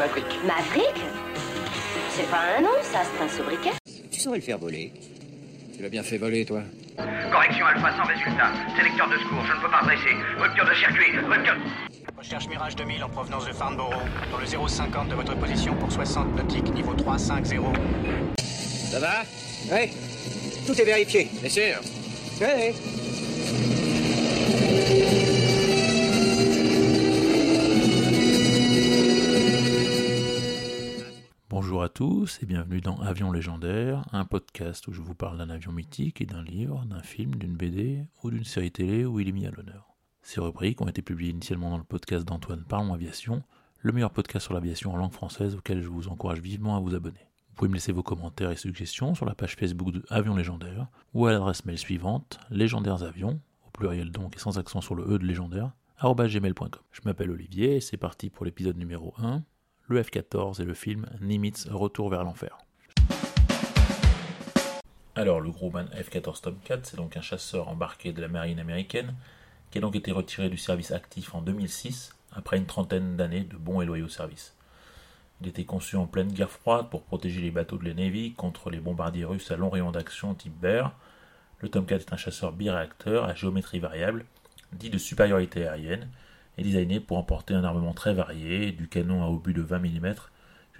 Maverick. Maverick C'est pas un nom, ça, c'est un sobriquet. Tu saurais le faire voler. Tu l'as bien fait voler, toi. Correction alpha sans résultat. Sélecteur de secours, je ne peux pas dresser. Rupture de circuit, rupture... Recherche Mirage 2000 en provenance de Farnborough, dans le 050 de votre position pour 60 nautiques, niveau 350. Ça va? Oui. Tout est vérifié. Bien sûr. Oui. Tous et bienvenue dans Avion légendaire, un podcast où je vous parle d'un avion mythique et d'un livre, d'un film, d'une BD ou d'une série télé où il est mis à l'honneur. Ces rubriques ont été publiées initialement dans le podcast d'Antoine Parlons Aviation, le meilleur podcast sur l'aviation en langue française auquel je vous encourage vivement à vous abonner. Vous pouvez me laisser vos commentaires et suggestions sur la page Facebook de Avion légendaire ou à l'adresse mail suivante légendairesavions, au pluriel donc et sans accent sur le E de légendaire, gmail.com. Je m'appelle Olivier et c'est parti pour l'épisode numéro 1, le F-14 et le film Nimitz Retour vers l'enfer. Alors, le Grumman F-14 Tomcat, c'est donc un chasseur embarqué de la marine américaine qui a donc été retiré du service actif en 2006 après une trentaine d'années de bons et loyaux services. Il était conçu en pleine guerre froide pour protéger les bateaux de la Navy contre les bombardiers russes à long rayon d'action type Bear. Le Tomcat est un chasseur biréacteur à géométrie variable, dit de supériorité aérienne, et designé pour emporter un armement très varié, du canon à obus de 20 mm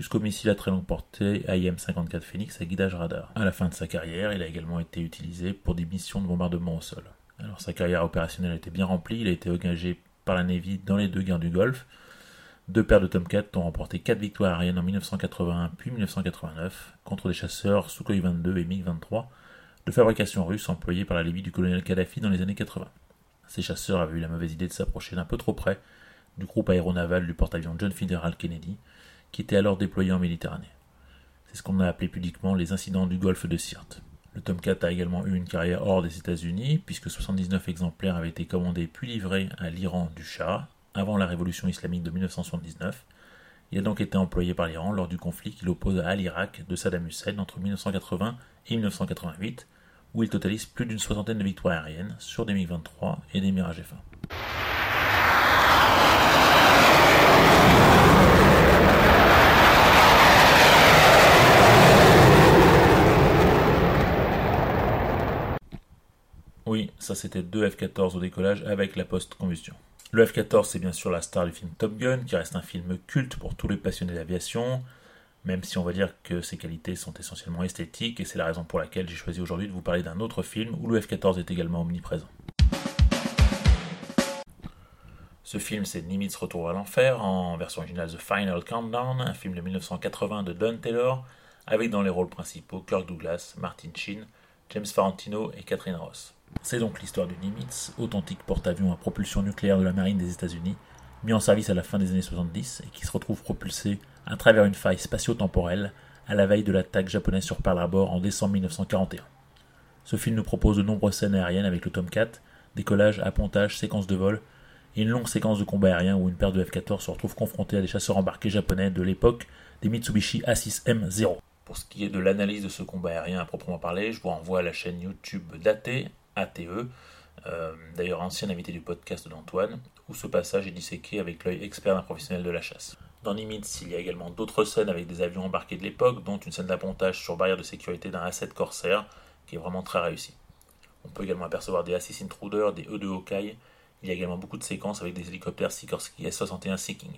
jusqu'au missile à très longue portée AIM-54 Phoenix à guidage radar. À la fin de sa carrière, il a également été utilisé pour des missions de bombardement au sol. Alors sa carrière opérationnelle a été bien remplie, il a été engagé par la Navy dans les deux guerres du Golfe. Deux paires de Tomcat ont remporté quatre victoires aériennes en 1981 puis 1989 contre des chasseurs Sukhoi 22 et MiG-23 de fabrication russe employés par la Libye du colonel Kadhafi dans les années 80. Ces chasseurs avaient eu la mauvaise idée de s'approcher d'un peu trop près du groupe aéronaval du porte-avions John Fitzgerald Kennedy, qui était alors déployé en Méditerranée. C'est ce qu'on a appelé pudiquement les incidents du golfe de Sirte. Le Tomcat a également eu une carrière hors des États-Unis, puisque 79 exemplaires avaient été commandés puis livrés à l'Iran du Shah, avant la révolution islamique de 1979. Il a donc été employé par l'Iran lors du conflit qui l'oppose à l'Irak de Saddam Hussein entre 1980 et 1988, où il totalise plus d'une soixantaine de victoires aériennes sur des MiG-23 et des Mirage F1. Oui, ça c'était deux F-14 au décollage avec la post-combustion. Le F-14 c'est bien sûr la star du film Top Gun, qui reste un film culte pour tous les passionnés d'aviation, même si on va dire que ses qualités sont essentiellement esthétiques, et c'est la raison pour laquelle j'ai choisi aujourd'hui de vous parler d'un autre film où le F-14 est également omniprésent. Ce film, c'est Nimitz Retour à l'enfer, en version originale The Final Countdown, un film de 1980 de Don Taylor, avec dans les rôles principaux Kirk Douglas, Martin Sheen, James Farentino et Catherine Ross. C'est donc l'histoire du Nimitz, authentique porte-avions à propulsion nucléaire de la marine des États-Unis, mis en service à la fin des années 70 et qui se retrouve propulsé à travers une faille spatio-temporelle à la veille de l'attaque japonaise sur Pearl Harbor en décembre 1941. Ce film nous propose de nombreuses scènes aériennes avec le Tomcat, décollage, appontage, séquences de vol et une longue séquence de combat aérien où une paire de F-14 se retrouve confrontée à des chasseurs embarqués japonais de l'époque des Mitsubishi A6M0. Pour ce qui est de l'analyse de ce combat aérien à proprement parler, je vous renvoie à la chaîne YouTube d'AT, ATE, euh, d'ailleurs ancien invité du podcast d'Antoine, où ce passage est disséqué avec l'œil expert d'un professionnel de la chasse. Dans Nimitz, il y a également d'autres scènes avec des avions embarqués de l'époque, dont une scène d'appontage sur barrière de sécurité d'un A7 Corsair, qui est vraiment très réussi. On peut également apercevoir des A6 Intruder, des E2 Hawkeye, il y a également beaucoup de séquences avec des hélicoptères Sikorsky S-61 Seeking.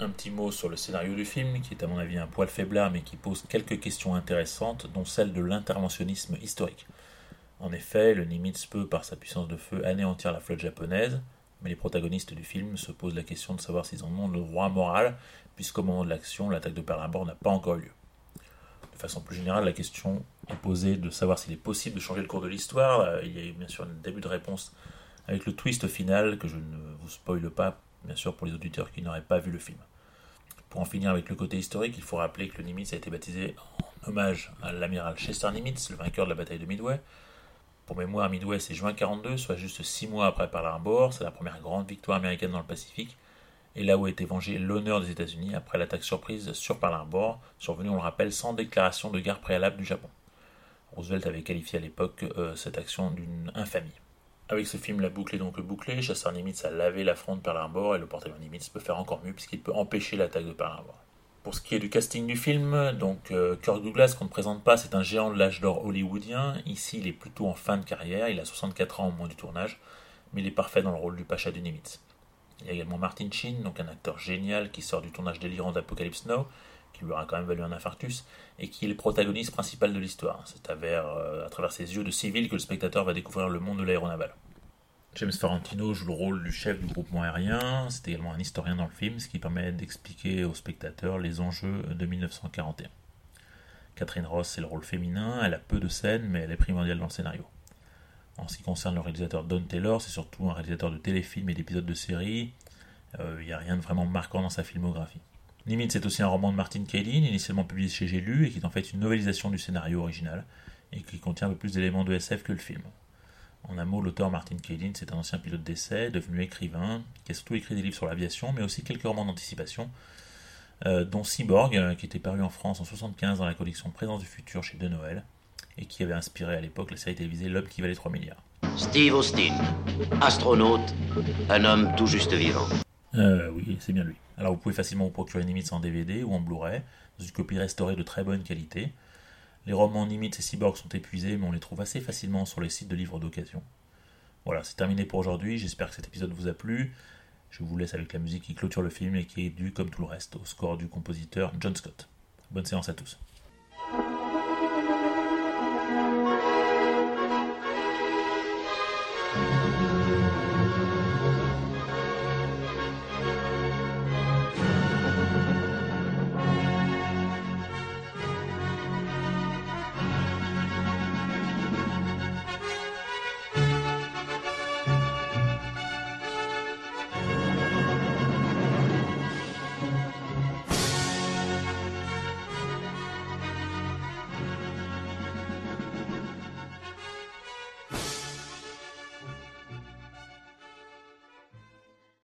Un petit mot sur le scénario du film, qui est à mon avis un poil faiblard, mais qui pose quelques questions intéressantes, dont celle de l'interventionnisme historique. En effet, le Nimitz peut, par sa puissance de feu, anéantir la flotte japonaise, mais les protagonistes du film se posent la question de savoir s'ils en ont le droit moral, puisqu'au moment de l'action, l'attaque de Pearl Harbor n'a pas encore eu lieu. De façon plus générale, la question est posée de savoir s'il est possible de changer le cours de l'histoire. Il y a eu bien sûr un début de réponse avec le twist final, que je ne vous spoile pas, bien sûr, pour les auditeurs qui n'auraient pas vu le film. Pour en finir avec le côté historique, il faut rappeler que le Nimitz a été baptisé en hommage à l'amiral Chester Nimitz, le vainqueur de la bataille de Midway. Pour mémoire, Midway c'est juin 42, soit juste six mois après Pearl Harbor, c'est la première grande victoire américaine dans le Pacifique, et là où a été vengé l'honneur des États-Unis après l'attaque surprise sur Pearl Harbor, survenue, on le rappelle, sans déclaration de guerre préalable du Japon. Roosevelt avait qualifié à l'époque euh, cette action d'une infamie. Avec ce film, la boucle est donc bouclée. Chasseur Nimitz a lavé l'affront de Pearl Harbor et le porte Nimitz peut faire encore mieux puisqu'il peut empêcher l'attaque de Pearl Harbor. Pour ce qui est du casting du film, donc euh, Kirk Douglas qu'on ne présente pas, c'est un géant de l'âge d'or hollywoodien. Ici, il est plutôt en fin de carrière, il a 64 ans au moment du tournage, mais il est parfait dans le rôle du Pacha du Nimitz. Il y a également Martin Sheen, donc un acteur génial qui sort du tournage délirant d'Apocalypse Now, qui lui aura quand même valu un infarctus, et qui est le protagoniste principal de l'histoire. C'est à, euh, à, travers ses yeux de civil que le spectateur va découvrir le monde de l'aéronaval. James Farentino joue le rôle du chef du groupement aérien, c'est également un historien dans le film, ce qui permet d'expliquer aux spectateurs les enjeux de 1941. Catherine Ross, c'est le rôle féminin, elle a peu de scènes, mais elle est primordiale dans le scénario. En ce qui concerne le réalisateur Don Taylor, c'est surtout un réalisateur de téléfilms et d'épisodes de séries. Euh, il n'y a rien de vraiment marquant dans sa filmographie. Nimitz c'est aussi un roman de Martin Kaelin, initialement publié chez J'ai et qui est en fait une novélisation du scénario original, et qui contient un peu plus d'éléments de SF que le film. En un mot, l'auteur Martin Kaelin, c'est un ancien pilote d'essai, devenu écrivain, qui a surtout écrit des livres sur l'aviation, mais aussi quelques romans d'anticipation, euh, dont Cyborg, euh, qui était paru en France en 1975 dans la collection Présence du futur chez De Noël, et qui avait inspiré à l'époque la série télévisée L'homme qui valait 3 milliards. Steve Austin, astronaute, un homme tout juste vivant. Euh, oui, c'est bien lui. Alors vous pouvez facilement vous procurer Nimitz en DVD ou en Blu-ray, dans une copie restaurée de très bonne qualité. Les romans Nimitz et Cyborg sont épuisés, mais on les trouve assez facilement sur les sites de livres d'occasion. Voilà, c'est terminé pour aujourd'hui. J'espère que cet épisode vous a plu. Je vous laisse avec la musique qui clôture le film et qui est due, comme tout le reste, au score du compositeur John Scott. Bonne séance à tous.